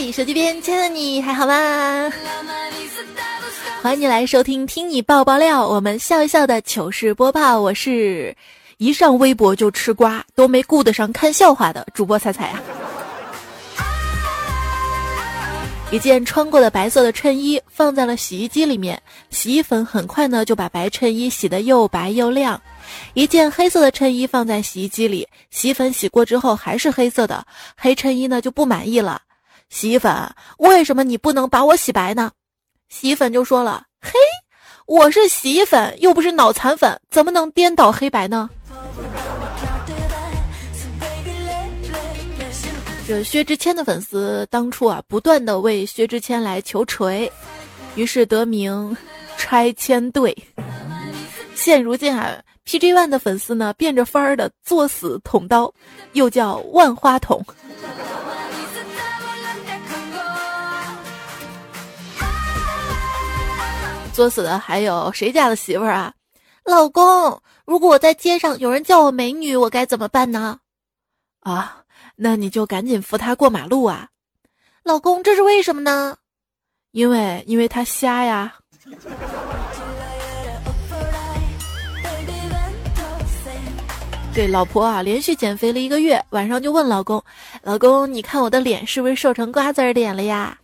嗨，手机边亲爱的你还好吗？欢迎你来收听《听你爆爆料》，我们笑一笑的糗事播报。我是一上微博就吃瓜，都没顾得上看笑话的主播彩彩啊。一件穿过的白色的衬衣放在了洗衣机里面，洗衣粉很快呢就把白衬衣洗得又白又亮。一件黑色的衬衣放在洗衣机里，洗衣粉洗过之后还是黑色的，黑衬衣呢就不满意了。洗衣粉，为什么你不能把我洗白呢？洗衣粉就说了：“嘿，我是洗衣粉，又不是脑残粉，怎么能颠倒黑白呢？”这薛之谦的粉丝当初啊，不断的为薛之谦来求锤，于是得名拆迁队。现如今啊，PG One 的粉丝呢，变着法儿的作死捅刀，又叫万花筒。作死的还有谁家的媳妇儿啊？老公，如果我在街上有人叫我美女，我该怎么办呢？啊，那你就赶紧扶他过马路啊！老公，这是为什么呢？因为因为他瞎呀。对，老婆啊，连续减肥了一个月，晚上就问老公：“老公，你看我的脸是不是瘦成瓜子脸了呀？”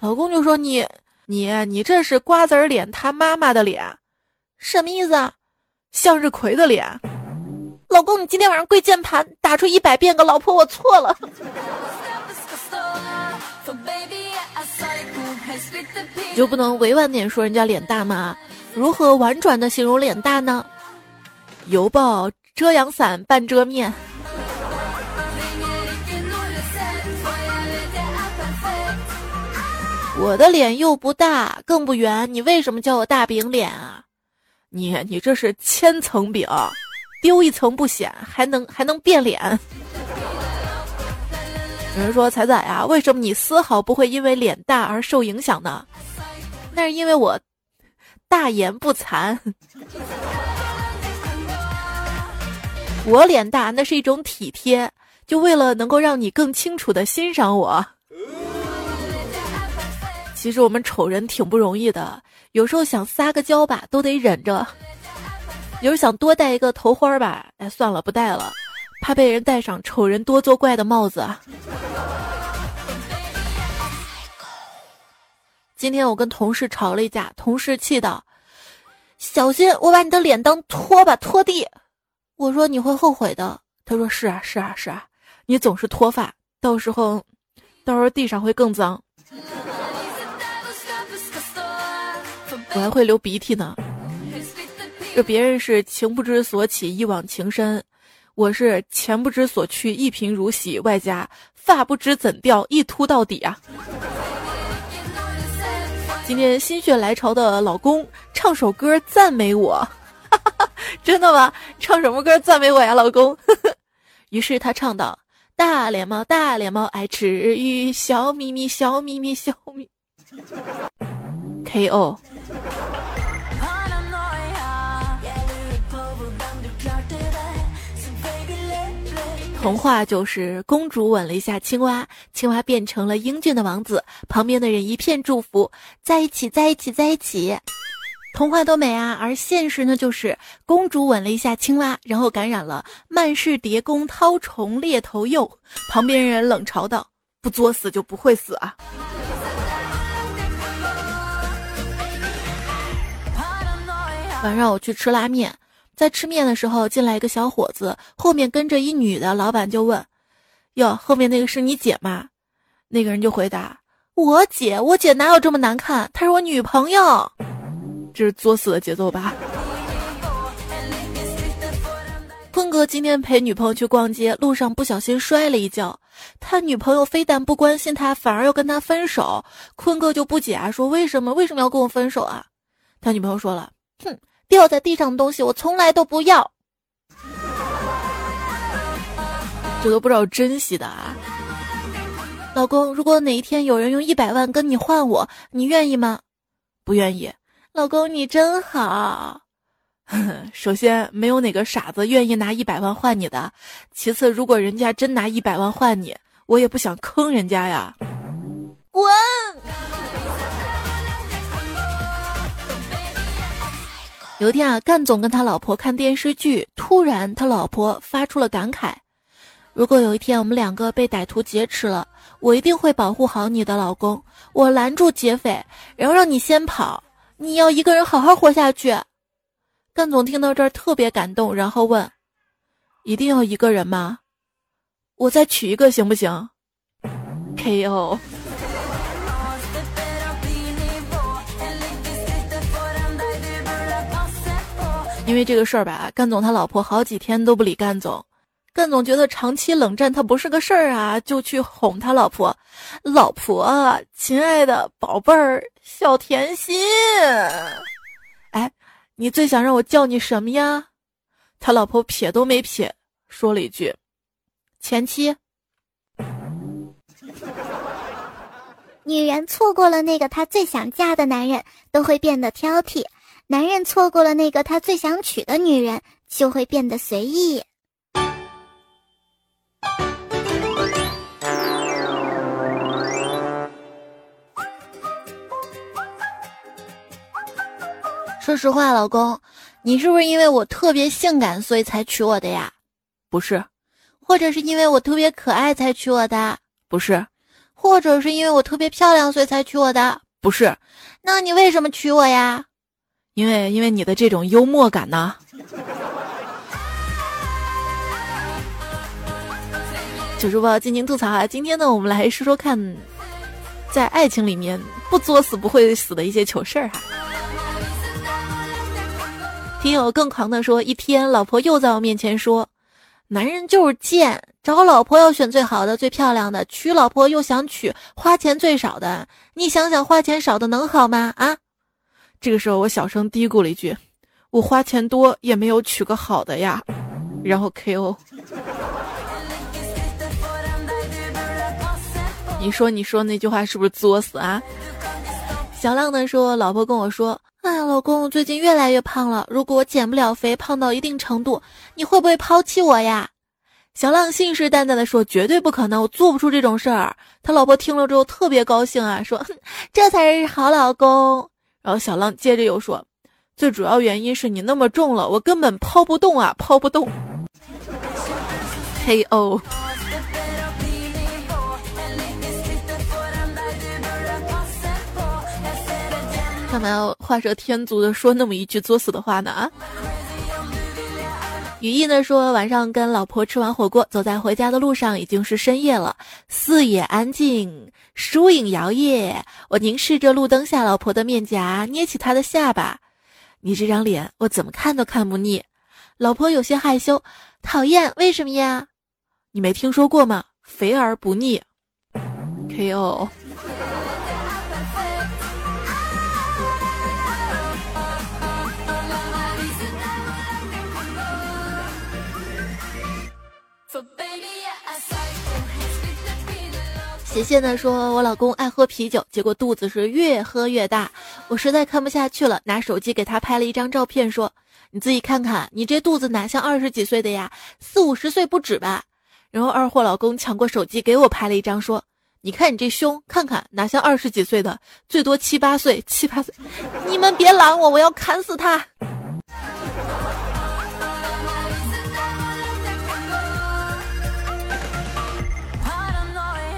老公就说：“你。”你你这是瓜子脸，他妈妈的脸，什么意思啊？向日葵的脸。老公，你今天晚上跪键盘，打出一百遍个“老婆，我错了”。就不能委婉点说人家脸大吗？如何婉转的形容脸大呢？犹抱遮阳伞，半遮面。我的脸又不大，更不圆，你为什么叫我大饼脸啊？你你这是千层饼，丢一层不显，还能还能变脸。有人说彩彩啊，为什么你丝毫不会因为脸大而受影响呢？那是因为我大言不惭。我脸大那是一种体贴，就为了能够让你更清楚的欣赏我。其实我们丑人挺不容易的，有时候想撒个娇吧，都得忍着；有时想多戴一个头花吧，哎，算了，不戴了，怕被人戴上丑人多作怪的帽子。今天我跟同事吵了一架，同事气道：“小心我把你的脸当拖把拖地。”我说：“你会后悔的。”他说：“是啊，是啊，是啊，你总是脱发，到时候，到时候地上会更脏。”我还会流鼻涕呢。这别人是情不知所起，一往情深；我是钱不知所去，一贫如洗，外加发不知怎掉，一秃到底啊！今天心血来潮的老公唱首歌赞美我，真的吗？唱什么歌赞美我呀，老公？于是他唱道：“大脸猫，大脸猫爱吃鱼，笑眯眯，笑眯眯，笑眯。” K.O. 童话就是公主吻了一下青蛙，青蛙变成了英俊的王子，旁边的人一片祝福，在一起，在一起，在一起。童话多美啊！而现实呢，就是公主吻了一下青蛙，然后感染了曼氏蝶弓绦虫猎头蚴，旁边人冷嘲道：“不作死就不会死啊！”晚上我去吃拉面，在吃面的时候进来一个小伙子，后面跟着一女的，老板就问：“哟，后面那个是你姐吗？”那个人就回答：“我姐，我姐哪有这么难看？她是我女朋友。”这是作死的节奏吧？坤哥今天陪女朋友去逛街，路上不小心摔了一跤，他女朋友非但不关心他，反而要跟他分手。坤哥就不解啊，说：“为什么？为什么要跟我分手啊？”他女朋友说了：“哼。”掉在地上的东西，我从来都不要。这都不知道珍惜的啊！老公，如果哪一天有人用一百万跟你换我，你愿意吗？不愿意。老公，你真好。首先，没有哪个傻子愿意拿一百万换你的。其次，如果人家真拿一百万换你，我也不想坑人家呀。滚！有一天啊，干总跟他老婆看电视剧，突然他老婆发出了感慨：“如果有一天我们两个被歹徒劫持了，我一定会保护好你的老公，我拦住劫匪，然后让你先跑，你要一个人好好活下去。”干总听到这儿特别感动，然后问：“一定要一个人吗？我再娶一个行不行？”K.O. 因为这个事儿吧，干总他老婆好几天都不理干总，干总觉得长期冷战他不是个事儿啊，就去哄他老婆：“老婆，亲爱的宝贝儿，小甜心，哎，你最想让我叫你什么呀？”他老婆撇都没撇，说了一句：“前妻。”女人错过了那个她最想嫁的男人，都会变得挑剔。男人错过了那个他最想娶的女人，就会变得随意。说实话，老公，你是不是因为我特别性感，所以才娶我的呀？不是，或者是因为我特别可爱才娶我的？不是，或者是因为我特别漂亮，所以才娶我的？不是，那你为什么娶我呀？因为因为你的这种幽默感呢，糗主播尽情吐槽啊！今天呢，我们来说说看，在爱情里面不作死不会死的一些糗事儿哈。听友更狂的说，一天老婆又在我面前说，男人就是贱，找老婆要选最好的、最漂亮的，娶老婆又想娶花钱最少的，你想想花钱少的能好吗？啊？这个时候，我小声嘀咕了一句：“我花钱多也没有娶个好的呀。”然后 K.O. 你说你说那句话是不是作死啊？小浪呢说，老婆跟我说：“哎，老公，最近越来越胖了，如果我减不了肥，胖到一定程度，你会不会抛弃我呀？”小浪信誓旦旦的说：“绝对不可能，我做不出这种事儿。”他老婆听了之后特别高兴啊，说：“这才是好老公。”然后小浪接着又说：“最主要原因是你那么重了，我根本抛不动啊，抛不动。”K.O. 干嘛要画蛇添足的说那么一句作死的话呢？啊？雨翼呢说晚上跟老婆吃完火锅，走在回家的路上，已经是深夜了，四野安静，疏影摇曳。我凝视着路灯下老婆的面颊，捏起她的下巴，你这张脸我怎么看都看不腻。老婆有些害羞，讨厌，为什么呀？你没听说过吗？肥而不腻。K.O. 谢谢呢，说我老公爱喝啤酒，结果肚子是越喝越大，我实在看不下去了，拿手机给他拍了一张照片，说：“你自己看看，你这肚子哪像二十几岁的呀，四五十岁不止吧？”然后二货老公抢过手机给我拍了一张，说：“你看你这胸，看看哪像二十几岁的，最多七八岁，七八岁，你们别拦我，我要砍死他。”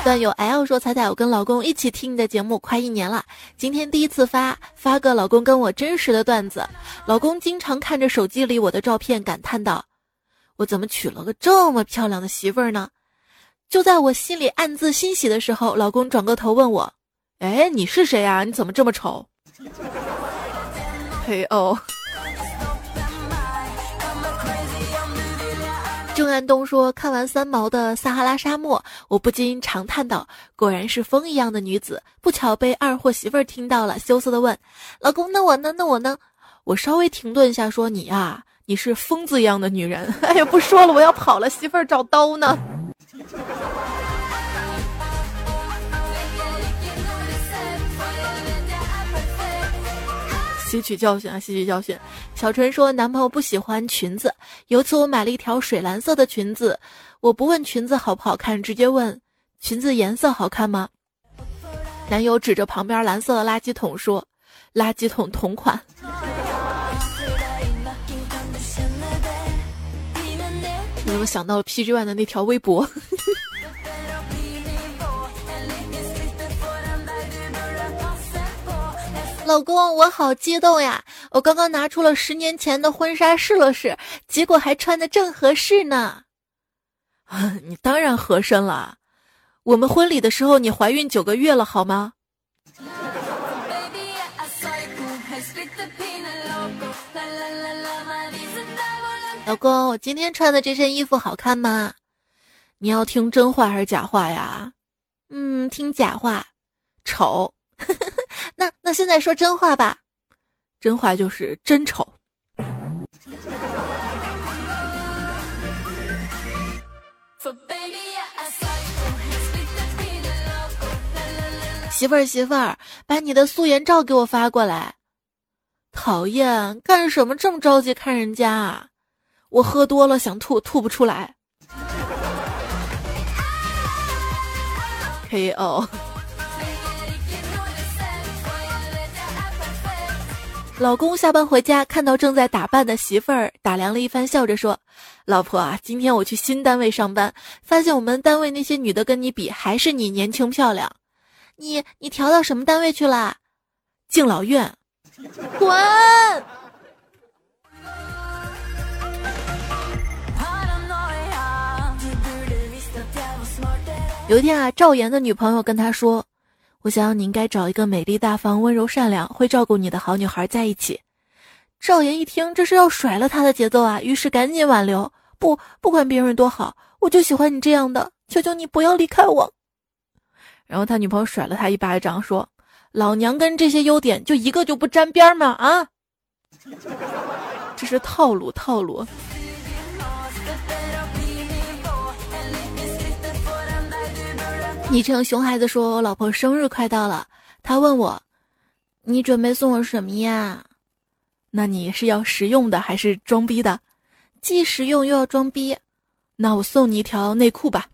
段友 L 说：“彩彩，我跟老公一起听你的节目快一年了，今天第一次发发个老公跟我真实的段子。老公经常看着手机里我的照片，感叹道：我怎么娶了个这么漂亮的媳妇儿呢？就在我心里暗自欣喜的时候，老公转过头问我：哎，你是谁呀？你怎么这么丑？嘿哦。”郑安东说：“看完三毛的《撒哈拉沙漠》，我不禁长叹道：‘果然是风一样的女子。’不巧被二货媳妇儿听到了，羞涩的问：‘老公，那我呢？那我呢？’我稍微停顿一下，说：‘你呀，你是疯子一样的女人。’哎呀，不说了，我要跑了，媳妇儿找刀呢。”吸取教训啊！吸取教训。小纯说，男朋友不喜欢裙子。有次我买了一条水蓝色的裙子，我不问裙子好不好看，直接问裙子颜色好看吗？男友指着旁边蓝色的垃圾桶说：“垃圾桶同款。”我又想到了 PG One 的那条微博。老公，我好激动呀！我刚刚拿出了十年前的婚纱试了试，结果还穿的正合适呢。啊，你当然合身了。我们婚礼的时候，你怀孕九个月了，好吗？老公，我今天穿的这身衣服好看吗？你要听真话还是假话呀？嗯，听假话，丑。那那现在说真话吧，真话就是真丑。媳妇儿媳妇儿，把你的素颜照给我发过来。讨厌，干什么这么着急看人家啊？我喝多了想吐，吐不出来。K.O. 老公下班回家，看到正在打扮的媳妇儿，打量了一番，笑着说：“老婆啊，今天我去新单位上班，发现我们单位那些女的跟你比，还是你年轻漂亮。你你调到什么单位去了？敬老院，滚！”有一天啊，赵岩的女朋友跟他说。我想你应该找一个美丽大方、温柔善良、会照顾你的好女孩在一起。赵岩一听，这是要甩了他的节奏啊，于是赶紧挽留：“不，不管别人多好，我就喜欢你这样的，求求你不要离开我。”然后他女朋友甩了他一巴掌，说：“老娘跟这些优点就一个就不沾边吗？啊，这是套路，套路。”昵称熊孩子说：“我老婆生日快到了，他问我，你准备送我什么呀？那你是要实用的还是装逼的？既实用又要装逼，那我送你一条内裤吧。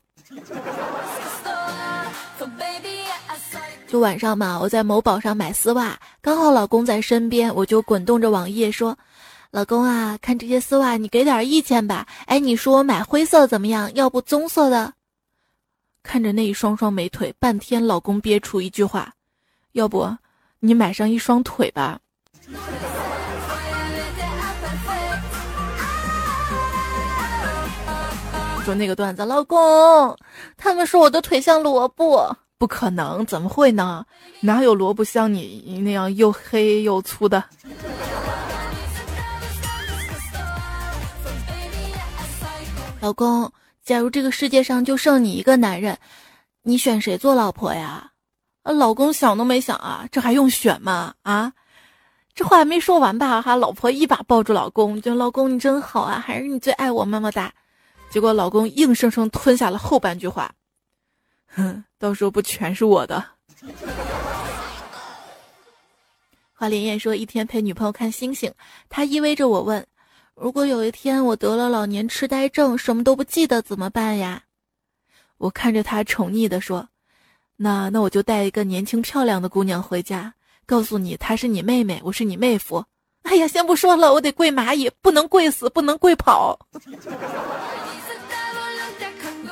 就晚上嘛，我在某宝上买丝袜，刚好老公在身边，我就滚动着网页说：老公啊，看这些丝袜，你给点意见吧。哎，你说我买灰色怎么样？要不棕色的？”看着那一双双美腿，半天老公憋出一句话：“要不你买上一双腿吧。”说那个段子，老公，他们说我的腿像萝卜，不可能，怎么会呢？哪有萝卜像你那样又黑又粗的？老公。假如这个世界上就剩你一个男人，你选谁做老婆呀？啊，老公想都没想啊，这还用选吗？啊，这话还没说完吧？哈，老婆一把抱住老公，就老公你真好啊，还是你最爱我，么么哒。结果老公硬生生吞下了后半句话，哼，到时候不全是我的。华莲燕说，一天陪女朋友看星星，他依偎着我问。如果有一天我得了老年痴呆症，什么都不记得怎么办呀？我看着他宠溺地说：“那那我就带一个年轻漂亮的姑娘回家，告诉你她是你妹妹，我是你妹夫。”哎呀，先不说了，我得跪蚂蚁，不能跪死，不能跪跑，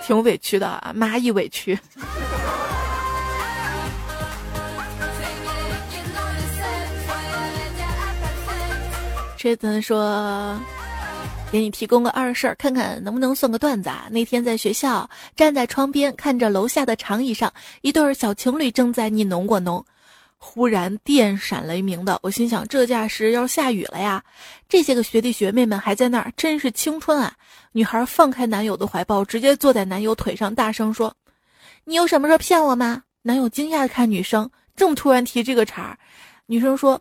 挺委屈的，妈一委屈。这次说，给你提供个二事儿，看看能不能算个段子啊？那天在学校，站在窗边看着楼下的长椅上，一对小情侣正在你侬我侬，忽然电闪雷鸣的，我心想这架势要下雨了呀！这些个学弟学妹们还在那儿，真是青春啊！女孩放开男友的怀抱，直接坐在男友腿上，大声说：“你有什么事骗我吗？”男友惊讶的看女生，这么突然提这个茬儿，女生说。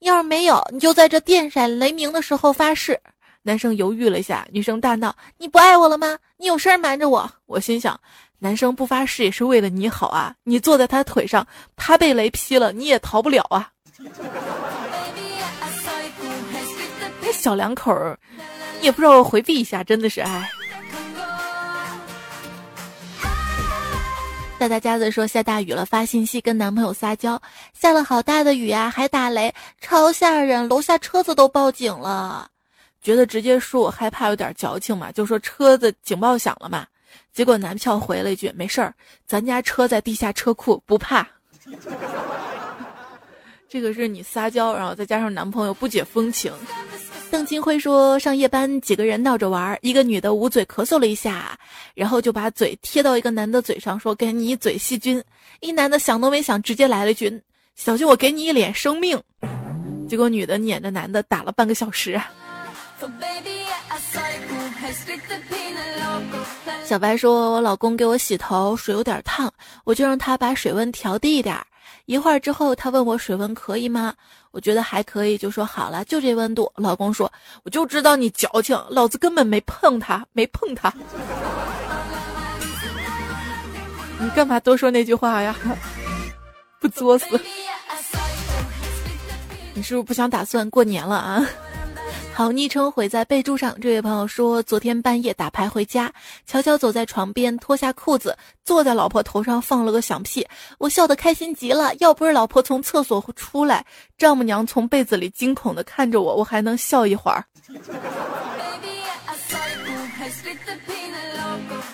要是没有，你就在这电闪雷鸣的时候发誓。男生犹豫了一下，女生大闹：“你不爱我了吗？你有事瞒着我？”我心想，男生不发誓也是为了你好啊！你坐在他腿上，他被雷劈了，你也逃不了啊！那小两口儿也不知道回避一下，真的是哎。大大家子说下大雨了，发信息跟男朋友撒娇，下了好大的雨啊，还打雷，超吓人，楼下车子都报警了。觉得直接说我害怕有点矫情嘛，就说车子警报响了嘛。结果男票回了一句没事儿，咱家车在地下车库，不怕。这个是你撒娇，然后再加上男朋友不解风情。邓金辉说：“上夜班，几个人闹着玩，一个女的捂嘴咳嗽了一下，然后就把嘴贴到一个男的嘴上，说给你一嘴细菌。一男的想都没想，直接来了一句：小心我给你一脸生命。结果女的撵着男的打了半个小时。”小白说：“我老公给我洗头，水有点烫，我就让他把水温调低一点。一会儿之后，他问我水温可以吗？我觉得还可以，就说好了，就这温度。老公说：我就知道你矫情，老子根本没碰他，没碰他。你干嘛多说那句话呀？不作死？你是不是不想打算过年了啊？”好，昵称毁在备注上。这位朋友说，昨天半夜打牌回家，悄悄走在床边，脱下裤子，坐在老婆头上放了个响屁，我笑得开心极了。要不是老婆从厕所出来，丈母娘从被子里惊恐地看着我，我还能笑一会儿。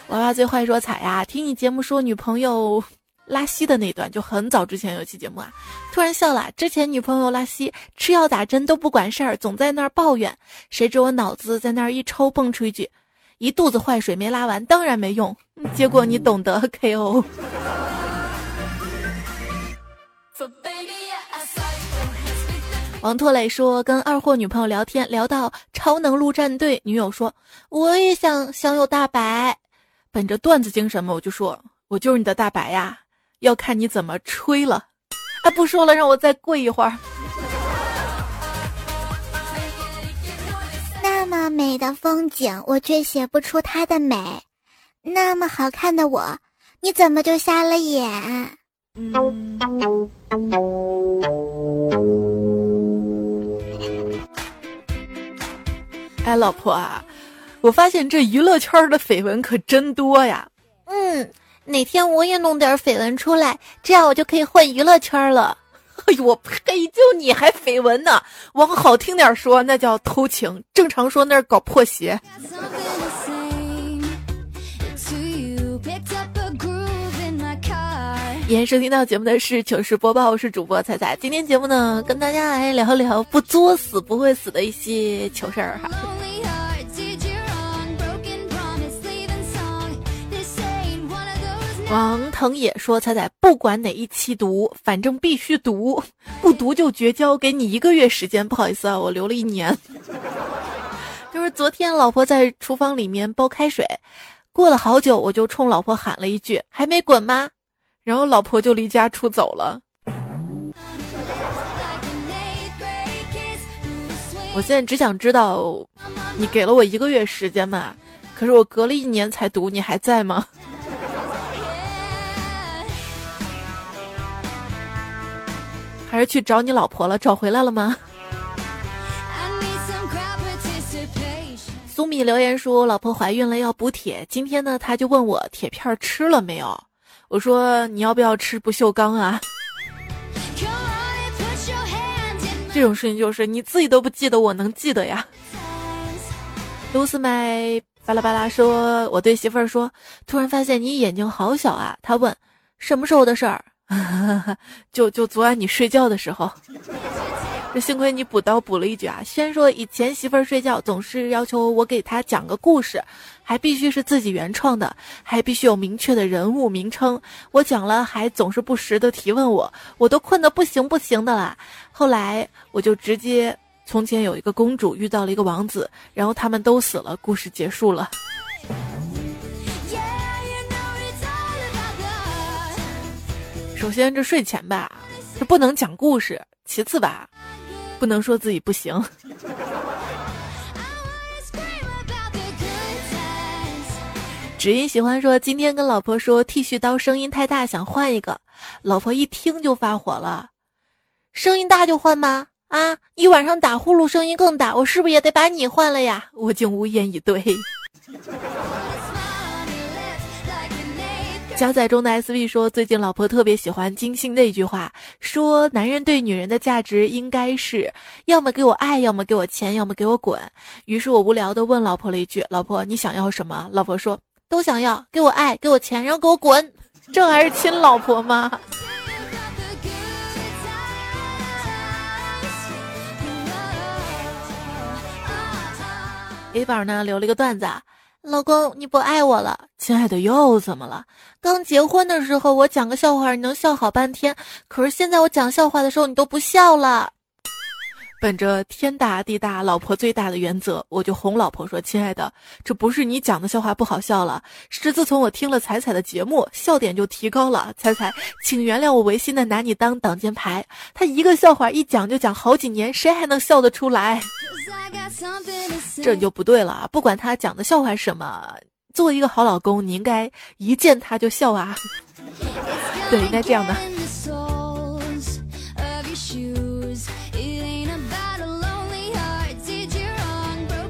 娃娃最坏说彩呀，听你节目说女朋友。拉稀的那段就很早之前有期节目啊，突然笑了。之前女朋友拉稀，吃药打针都不管事儿，总在那儿抱怨。谁知我脑子在那儿一抽，蹦出一句：“一肚子坏水没拉完，当然没用。”结果你懂得 KO。王拓磊说跟二货女朋友聊天，聊到超能陆战队，女友说我也想享有大白。本着段子精神嘛，我就说我就是你的大白呀。要看你怎么吹了，啊！不说了，让我再跪一会儿。那么美的风景，我却写不出它的美；那么好看的我，你怎么就瞎了眼？哎，老婆啊，我发现这娱乐圈的绯闻可真多呀。嗯。哪天我也弄点绯闻出来，这样我就可以混娱乐圈了。哎呦，我呸！就你还绯闻呢？往好听点说，那叫偷情；正常说，那是搞破鞋。延收听到节目的是糗事播报，我是主播彩彩。今天节目呢，跟大家来聊聊不作死不会死的一些糗事儿哈。王腾也说：“彩彩，不管哪一期读，反正必须读，不读就绝交。给你一个月时间，不好意思啊，我留了一年。就是昨天，老婆在厨房里面煲开水，过了好久，我就冲老婆喊了一句：‘还没滚吗？’然后老婆就离家出走了。我现在只想知道，你给了我一个月时间嘛？可是我隔了一年才读，你还在吗？”还是去找你老婆了？找回来了吗？苏米留言说，老婆怀孕了要补铁。今天呢，他就问我铁片吃了没有。我说你要不要吃不锈钢啊？这种事情就是你自己都不记得，我能记得呀。露丝麦巴拉巴拉说，我对媳妇儿说，突然发现你眼睛好小啊。他问什么时候的事儿？就就昨晚你睡觉的时候，这幸亏你补刀补了一句啊。虽然说以前媳妇儿睡觉总是要求我给她讲个故事，还必须是自己原创的，还必须有明确的人物名称。我讲了还总是不时的提问我，我都困得不行不行的啦。后来我就直接，从前有一个公主遇到了一个王子，然后他们都死了，故事结束了。首先，这睡前吧，这不能讲故事；其次吧，不能说自己不行。只因喜欢说，今天跟老婆说剃须刀声音太大，想换一个。老婆一听就发火了：“声音大就换吗？啊，一晚上打呼噜声音更大，我是不是也得把你换了呀？”我竟无言以对。加载中的 SV 说，最近老婆特别喜欢金星的一句话，说男人对女人的价值应该是要么给我爱，要么给我钱，要么给我滚。于是我无聊的问老婆了一句：“老婆，你想要什么？”老婆说：“都想要，给我爱，给我钱，然后给我滚。”这还是亲老婆吗？A 宝呢留了一个段子。老公，你不爱我了，亲爱的又怎么了？刚结婚的时候我讲个笑话，你能笑好半天，可是现在我讲笑话的时候你都不笑了。本着天大地大老婆最大的原则，我就哄老婆说：“亲爱的，这不是你讲的笑话不好笑了，是自从我听了彩彩的节目，笑点就提高了。彩彩，请原谅我违心的拿你当挡箭牌。他一个笑话一讲就讲好几年，谁还能笑得出来？这就不对了。不管他讲的笑话是什么，作为一个好老公，你应该一见他就笑啊。对，应该这样的。”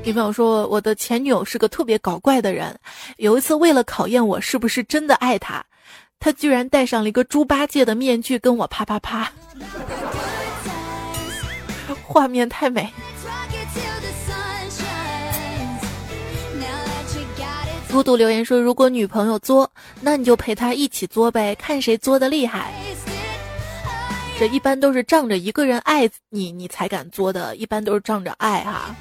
女朋友说：“我的前女友是个特别搞怪的人。有一次，为了考验我是不是真的爱她，她居然戴上了一个猪八戒的面具跟我啪啪啪，画面太美。”孤独留言说：“如果女朋友作，那你就陪她一起作呗，看谁作的厉害。这一般都是仗着一个人爱你，你才敢作的，一般都是仗着爱哈。”，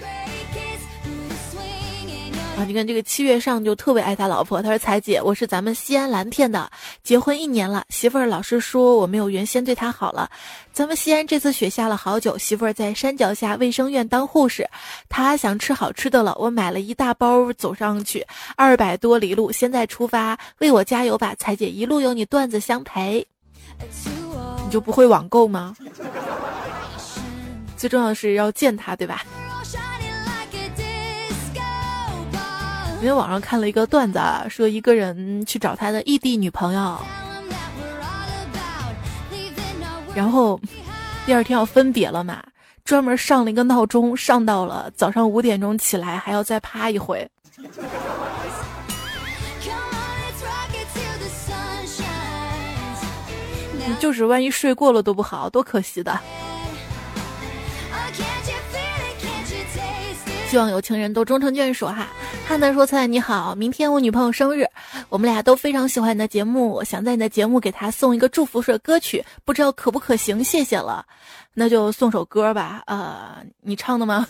啊你看这个七月上就特别爱他老婆。他说：“彩姐，我是咱们西安蓝天的，结婚一年了，媳妇儿老是说我没有原先对她好了。咱们西安这次雪下了好久，媳妇儿在山脚下卫生院当护士，她想吃好吃的了，我买了一大包走上去，二百多里路，现在出发，为我加油吧，彩姐，一路有你段子相陪。你就不会网购吗？最重要的是要见他，对吧？”因为网上看了一个段子，啊，说一个人去找他的异地女朋友，然后第二天要分别了嘛，专门上了一个闹钟，上到了早上五点钟起来，还要再趴一回。就是万一睡过了都不好，多可惜的。希望有情人都终成眷属哈。汉娜说：“菜你好，明天我女朋友生日，我们俩都非常喜欢你的节目，想在你的节目给她送一个祝福式歌曲，不知道可不可行？谢谢了，那就送首歌吧。呃，你唱的吗？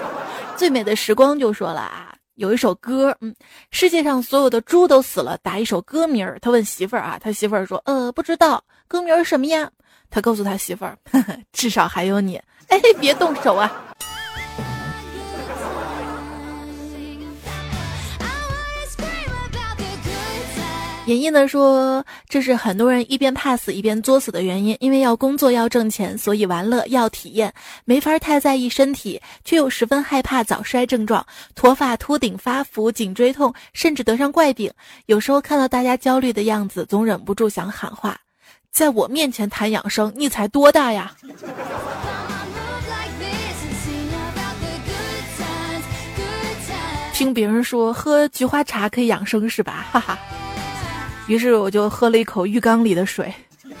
最美的时光就说了啊，有一首歌，嗯，世界上所有的猪都死了，打一首歌名儿。他问媳妇儿啊，他媳妇儿说，呃，不知道歌名儿什么呀？他告诉他媳妇儿，至少还有你。哎，别动手啊。”演绎呢说，这是很多人一边怕死一边作死的原因，因为要工作要挣钱，所以玩乐要体验，没法太在意身体，却又十分害怕早衰症状，脱发、秃顶、发福、颈椎痛，甚至得上怪病。有时候看到大家焦虑的样子，总忍不住想喊话：在我面前谈养生，你才多大呀？听别人说喝菊花茶可以养生是吧？哈哈。于是我就喝了一口浴缸里的水。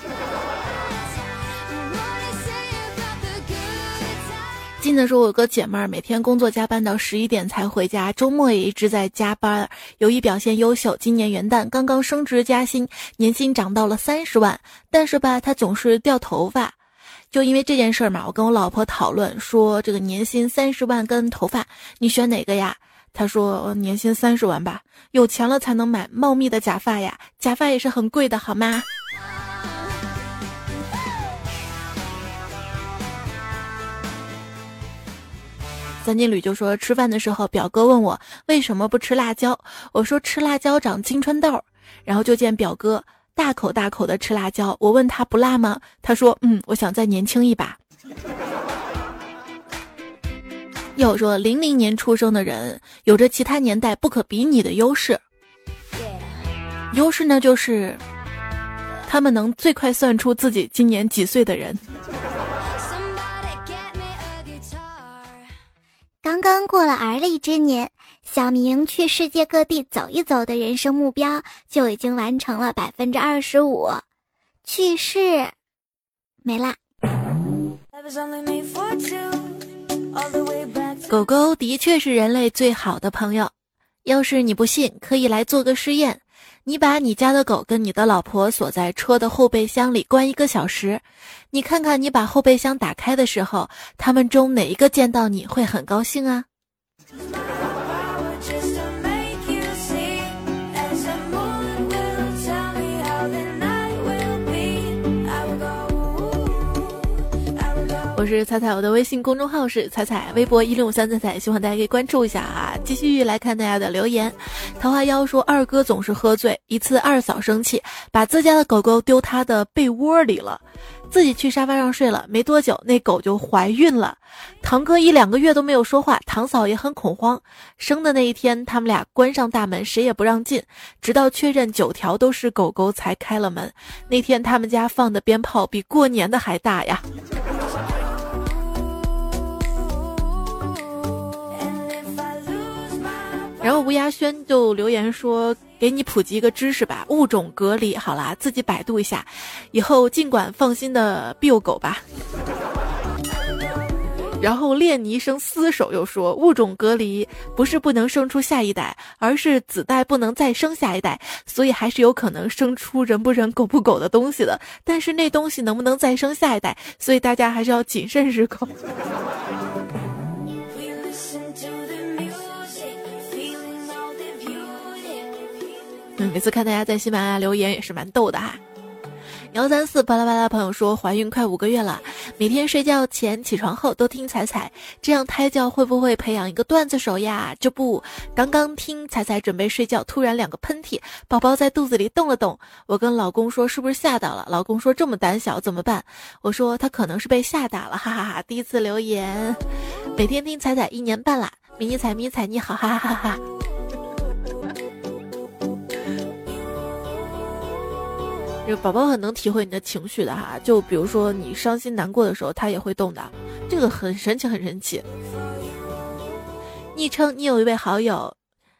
金子说：“我有个姐妹儿，每天工作加班到十一点才回家，周末也一直在加班。由于表现优秀，今年元旦刚刚升职加薪，年薪涨到了三十万。但是吧，他总是掉头发。就因为这件事儿嘛，我跟我老婆讨论说，这个年薪三十万跟头发，你选哪个呀？”他说：“年薪三十万吧，有钱了才能买茂密的假发呀，假发也是很贵的，好吗？”三金旅就说：“吃饭的时候，表哥问我为什么不吃辣椒，我说吃辣椒长青春痘。然后就见表哥大口大口的吃辣椒，我问他不辣吗？他说：嗯，我想再年轻一把。”要说零零年出生的人有着其他年代不可比拟的优势，优势呢就是他们能最快算出自己今年几岁的人。刚刚过了而立之年，小明去世界各地走一走的人生目标就已经完成了百分之二十五。去世，没啦。狗狗的确是人类最好的朋友。要是你不信，可以来做个试验。你把你家的狗跟你的老婆锁在车的后备箱里关一个小时，你看看你把后备箱打开的时候，他们中哪一个见到你会很高兴啊？我是彩彩，我的微信公众号是彩彩，微博一六五三彩彩，希望大家可以关注一下啊。继续来看大家的留言。桃花妖说二哥总是喝醉，一次二嫂生气，把自家的狗狗丢他的被窝里了，自己去沙发上睡了。没多久，那狗就怀孕了。堂哥一两个月都没有说话，堂嫂也很恐慌。生的那一天，他们俩关上大门，谁也不让进，直到确认九条都是狗狗才开了门。那天他们家放的鞭炮比过年的还大呀。然后吴亚轩就留言说：“给你普及一个知识吧，物种隔离。好啦，自己百度一下，以后尽管放心的遛狗吧。”然后练泥生厮守又说：“物种隔离不是不能生出下一代，而是子代不能再生下一代，所以还是有可能生出人不人、狗不狗的东西的。但是那东西能不能再生下一代，所以大家还是要谨慎日狗。”每次看大家在喜马拉雅留言也是蛮逗的哈。幺三四巴拉巴拉朋友说怀孕快五个月了，每天睡觉前、起床后都听彩彩，这样胎教会不会培养一个段子手呀？这不，刚刚听彩彩准备睡觉，突然两个喷嚏，宝宝在肚子里动了动。我跟老公说是不是吓到了？老公说这么胆小怎么办？我说他可能是被吓到了，哈哈哈。第一次留言，每天听彩彩一年半啦，迷你彩迷彩你好，哈哈哈哈。这个宝宝很能体会你的情绪的哈，就比如说你伤心难过的时候，他也会动的，这个很神奇，很神奇。昵称你有一位好友，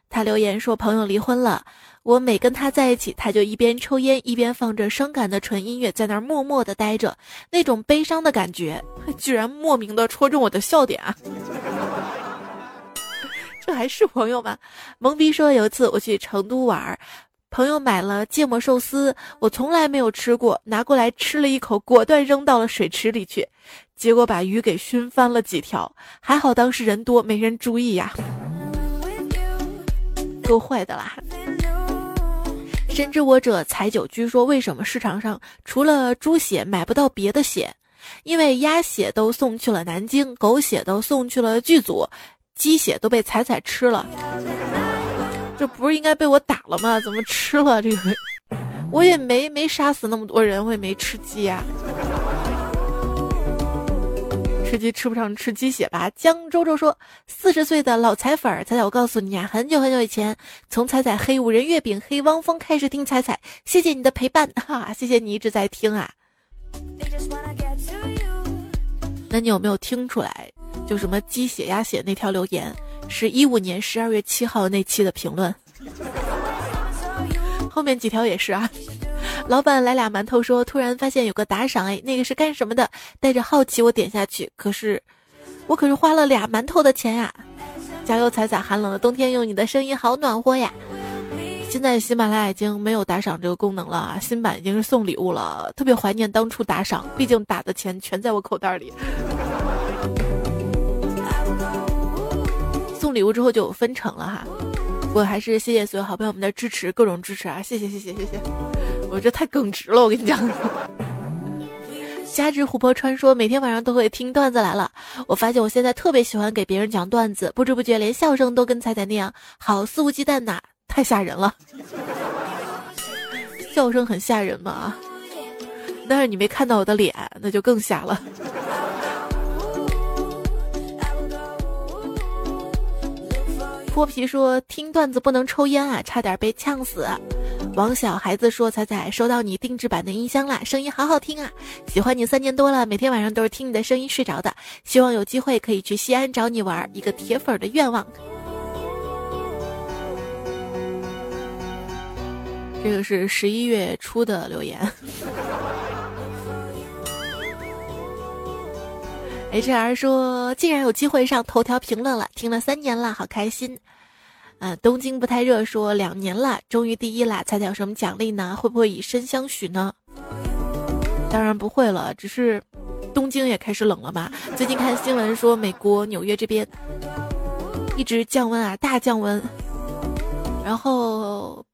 他留言说朋友离婚了，我每跟他在一起，他就一边抽烟一边放着伤感的纯音乐，在那儿默默的待着，那种悲伤的感觉，居然莫名的戳中我的笑点啊！这还是朋友吗？懵逼说有一次我去成都玩。朋友买了芥末寿司，我从来没有吃过，拿过来吃了一口，果断扔到了水池里去，结果把鱼给熏翻了几条。还好当时人多，没人注意呀，够坏的啦！深知我者采酒居说，为什么市场上除了猪血买不到别的血？因为鸭血都送去了南京，狗血都送去了剧组，鸡血都被彩彩吃了。这不是应该被我打了吗？怎么吃了这个？我也没没杀死那么多人，我也没吃鸡呀。吃鸡吃不上吃鸡血吧？江周周说：“四十岁的老彩粉儿，彩彩，我告诉你啊，很久很久以前，从彩彩黑五仁月饼、黑汪峰开始听彩彩，谢谢你的陪伴，哈，谢谢你一直在听啊。那你有没有听出来？就什么鸡血鸭血那条留言？”是一五年十二月七号那期的评论，后面几条也是啊。老板来俩馒头，说突然发现有个打赏，哎，那个是干什么的？带着好奇我点下去，可是我可是花了俩馒头的钱呀！加油，彩彩，寒冷的冬天用你的声音好暖和呀！现在喜马拉雅已经没有打赏这个功能了啊，新版已经是送礼物了，特别怀念当初打赏，毕竟打的钱全在我口袋里。送礼物之后就分成了哈，我还是谢谢所有好朋友们的支持，各种支持啊！谢谢谢谢谢谢，我这太耿直了，我跟你讲。加之琥珀川说每天晚上都会听段子来了，我发现我现在特别喜欢给别人讲段子，不知不觉连笑声都跟彩彩那样好肆无忌惮呐，太吓人了。笑声很吓人吗？但是你没看到我的脸，那就更吓了。脱皮说听段子不能抽烟啊，差点被呛死。王小孩子说：“彩彩收到你定制版的音箱啦，声音好好听啊！喜欢你三年多了，每天晚上都是听你的声音睡着的。希望有机会可以去西安找你玩，一个铁粉的愿望。”这个是十一月初的留言。H R 说：“竟然有机会上头条评论了，听了三年了，好开心。”嗯，东京不太热说两年了，终于第一了，猜猜有什么奖励呢？会不会以身相许呢？当然不会了，只是东京也开始冷了吧？最近看新闻说，美国纽约这边一直降温啊，大降温，然后。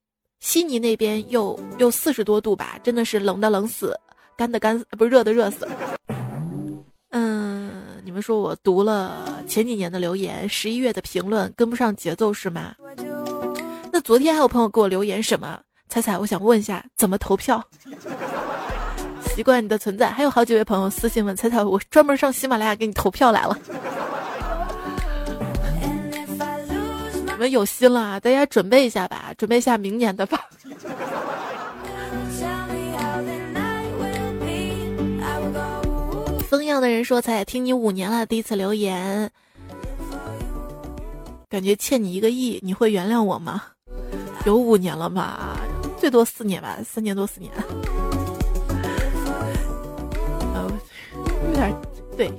悉尼那边又又四十多度吧，真的是冷的冷死，干的干，不是热的热死。嗯，你们说我读了前几年的留言，十一月的评论跟不上节奏是吗？那昨天还有朋友给我留言什么？彩彩，我想问一下，怎么投票？习惯你的存在，还有好几位朋友私信问彩彩，我专门上喜马拉雅给你投票来了。你们有心了，大家准备一下吧，准备一下明年的吧。风样的人说：“才听你五年了，第一次留言，感觉欠你一个亿，你会原谅我吗？有五年了吧，最多四年吧，三年多四年。有点对。”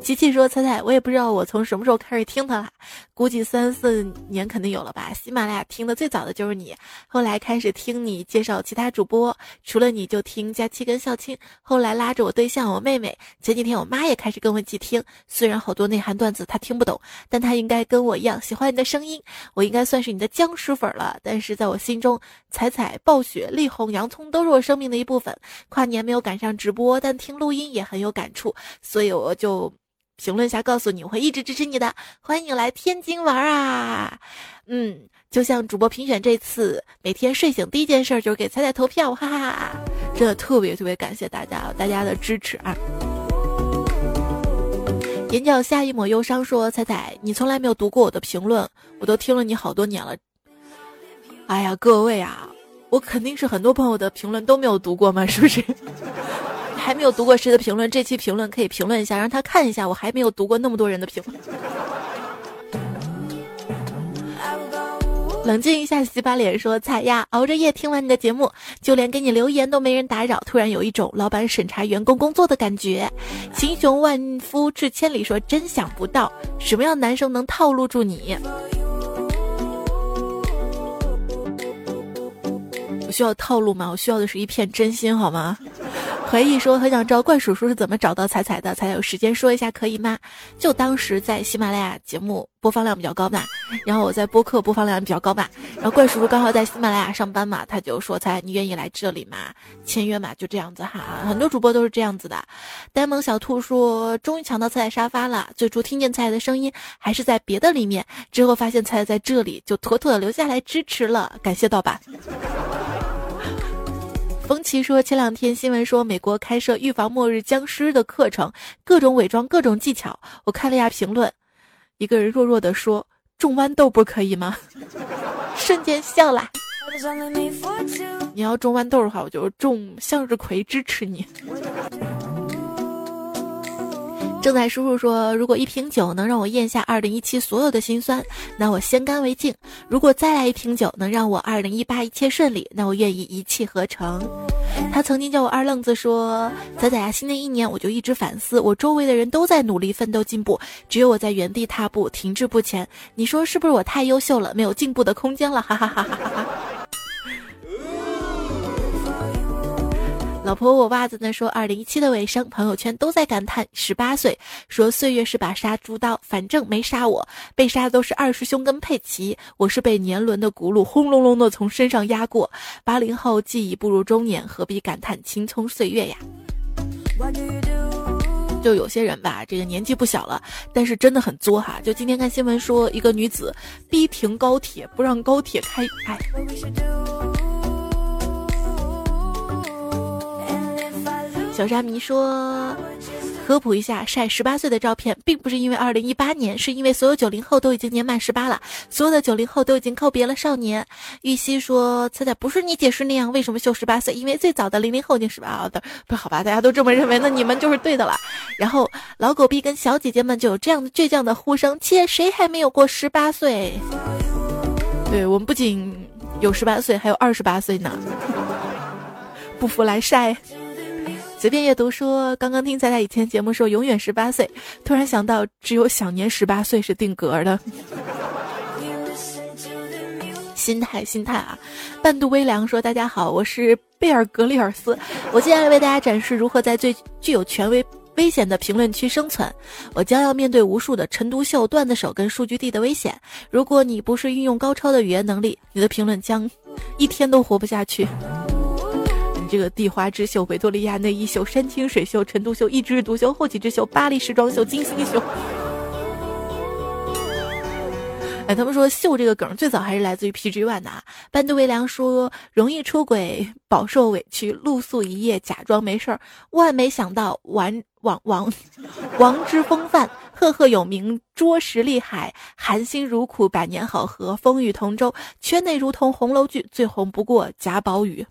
琪琪说：“彩彩，我也不知道我从什么时候开始听他了，估计三四年肯定有了吧。喜马拉雅听的最早的就是你，后来开始听你介绍其他主播，除了你就听佳期跟笑青，后来拉着我对象我妹妹，前几天我妈也开始跟我一起听。虽然好多内涵段子她听不懂，但她应该跟我一样喜欢你的声音。我应该算是你的僵尸粉了，但是在我心中，彩彩、暴雪、力宏、洋葱都是我生命的一部分。跨年没有赶上直播，但听录音也很有感触，所以我就。”评论下告诉你，我会一直支持你的。欢迎你来天津玩啊！嗯，就像主播评选这次，每天睡醒第一件事就是给彩彩投票，哈哈哈！真的特别特别感谢大家，大家的支持啊！眼角下一抹忧伤说：“彩彩，你从来没有读过我的评论，我都听了你好多年了。哎呀，各位啊，我肯定是很多朋友的评论都没有读过嘛，是不是？”还没有读过谁的评论，这期评论可以评论一下，让他看一下。我还没有读过那么多人的评论。冷静一下，洗把脸，说：“彩呀，熬着夜听完你的节目，就连给你留言都没人打扰，突然有一种老板审查员工工作的感觉。”秦雄万夫至千里，说：“真想不到，什么样男生能套路住你？” 我需要套路吗？我需要的是一片真心，好吗？回忆说很想知道怪叔叔是怎么找到彩彩的，才有时间说一下可以吗？就当时在喜马拉雅节目播放量比较高嘛，然后我在播客播放量比较高嘛，然后怪叔叔刚好在喜马拉雅上班嘛，他就说彩你愿意来这里吗？签约嘛，就这样子哈，很多主播都是这样子的。呆萌小兔说终于抢到彩彩沙发了，最初听见彩彩的声音还是在别的里面，之后发现彩彩在这里，就妥妥的留下来支持了，感谢盗版。冯琪说：“前两天新闻说美国开设预防末日僵尸的课程，各种伪装，各种技巧。我看了一下评论，一个人弱弱的说：‘种豌豆不可以吗？’ 瞬间笑了。你要种豌豆的话，我就种向日葵支持你。”正在叔叔说：“如果一瓶酒能让我咽下二零一七所有的辛酸，那我先干为敬；如果再来一瓶酒能让我二零一八一切顺利，那我愿意一气呵成。”他曾经叫我二愣子，说：“仔仔啊，新的一年我就一直反思，我周围的人都在努力奋斗进步，只有我在原地踏步停滞不前。你说是不是我太优秀了，没有进步的空间了？”哈哈哈哈哈哈。老婆，我袜子呢？说二零一七的尾声，朋友圈都在感叹十八岁，说岁月是把杀猪刀，反正没杀我，被杀的都是二师兄跟佩奇，我是被年轮的轱辘轰隆隆的从身上压过。八零后既已步入中年，何必感叹青葱岁月呀？就有些人吧，这个年纪不小了，但是真的很作哈。就今天看新闻说，一个女子逼停高铁，不让高铁开，哎。小沙弥说：“科普一下，晒十八岁的照片，并不是因为二零一八年，是因为所有九零后都已经年满十八了，所有的九零后都已经告别了少年。玉溪说：“彩彩不是你解释那样，为什么秀十八岁？因为最早的零零后已经十八了的，不好吧？大家都这么认为，那你们就是对的了。”然后老狗逼跟小姐姐们就有这样的倔强的呼声：“切，谁还没有过十八岁？”对我们不仅有十八岁，还有二十八岁呢。不服来晒。随便阅读说，刚刚听彩彩以前节目说永远十八岁，突然想到只有小年十八岁是定格的。心态，心态啊！半度微凉说：“大家好，我是贝尔格里尔斯，我接下来为大家展示如何在最具有权威、危险的评论区生存。我将要面对无数的陈独秀、段子手跟数据帝的危险。如果你不是运用高超的语言能力，你的评论将一天都活不下去。”这个地花之秀、维多利亚内衣秀、山清水秀、陈独秀、一枝独秀、后起之秀、巴黎时装秀、金星秀。哎，他们说秀这个梗最早还是来自于 PG One 的啊。班杜维良说容易出轨，饱受委屈，露宿一夜，假装没事儿。万没想到，王王王王之风范，赫赫有名，捉实厉害，含辛茹苦，百年好合，风雨同舟，圈内如同红楼剧，最红不过贾宝玉。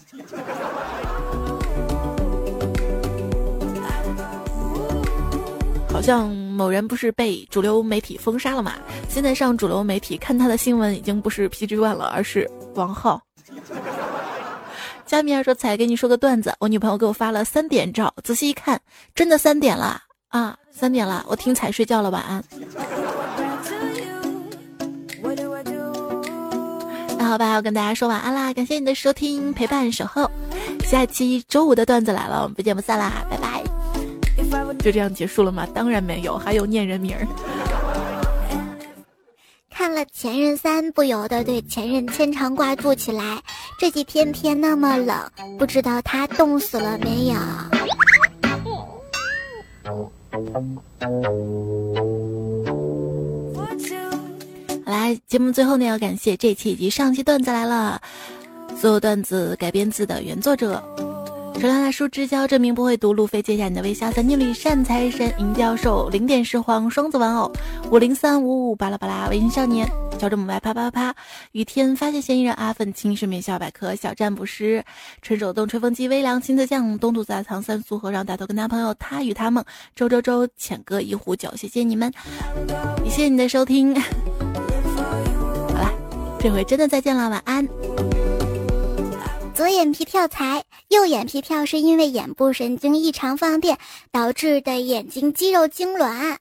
好像某人不是被主流媒体封杀了嘛？现在上主流媒体看他的新闻已经不是 PG One 了，而是王浩。加米尔说：“彩给你说个段子，我女朋友给我发了三点照，仔细一看，真的三点了啊，三点了，我听彩睡觉了，晚安。”那好吧，我跟大家说晚安啦，感谢你的收听、陪伴、守候。下期周五的段子来了，我们不见不散啦，拜拜。就这样结束了吗？当然没有，还有念人名儿。看了《前任三》，不由得对前任牵肠挂肚起来。这几天天那么冷，不知道他冻死了没有？来，节目最后呢，要感谢这期以及上期段子来了，所有段子改编自的原作者。手拉大叔之交，证明不会读。路飞接下你的微笑，三经理善财神，银教授，零点石皇，双子玩偶，五零三五五巴拉巴拉，微信少年，乔治母白啪啪啪，雨天发现嫌疑人阿粉，青是面笑百科，小占卜师，纯手动吹风机，微凉亲自酱，东土杂藏三苏和让大头跟男朋友他与他梦，周周周，浅歌一壶酒，谢谢你们，也谢谢你的收听。好了，这回真的再见了，晚安。左眼皮跳财，右眼皮跳是因为眼部神经异常放电导致的眼睛肌肉痉挛。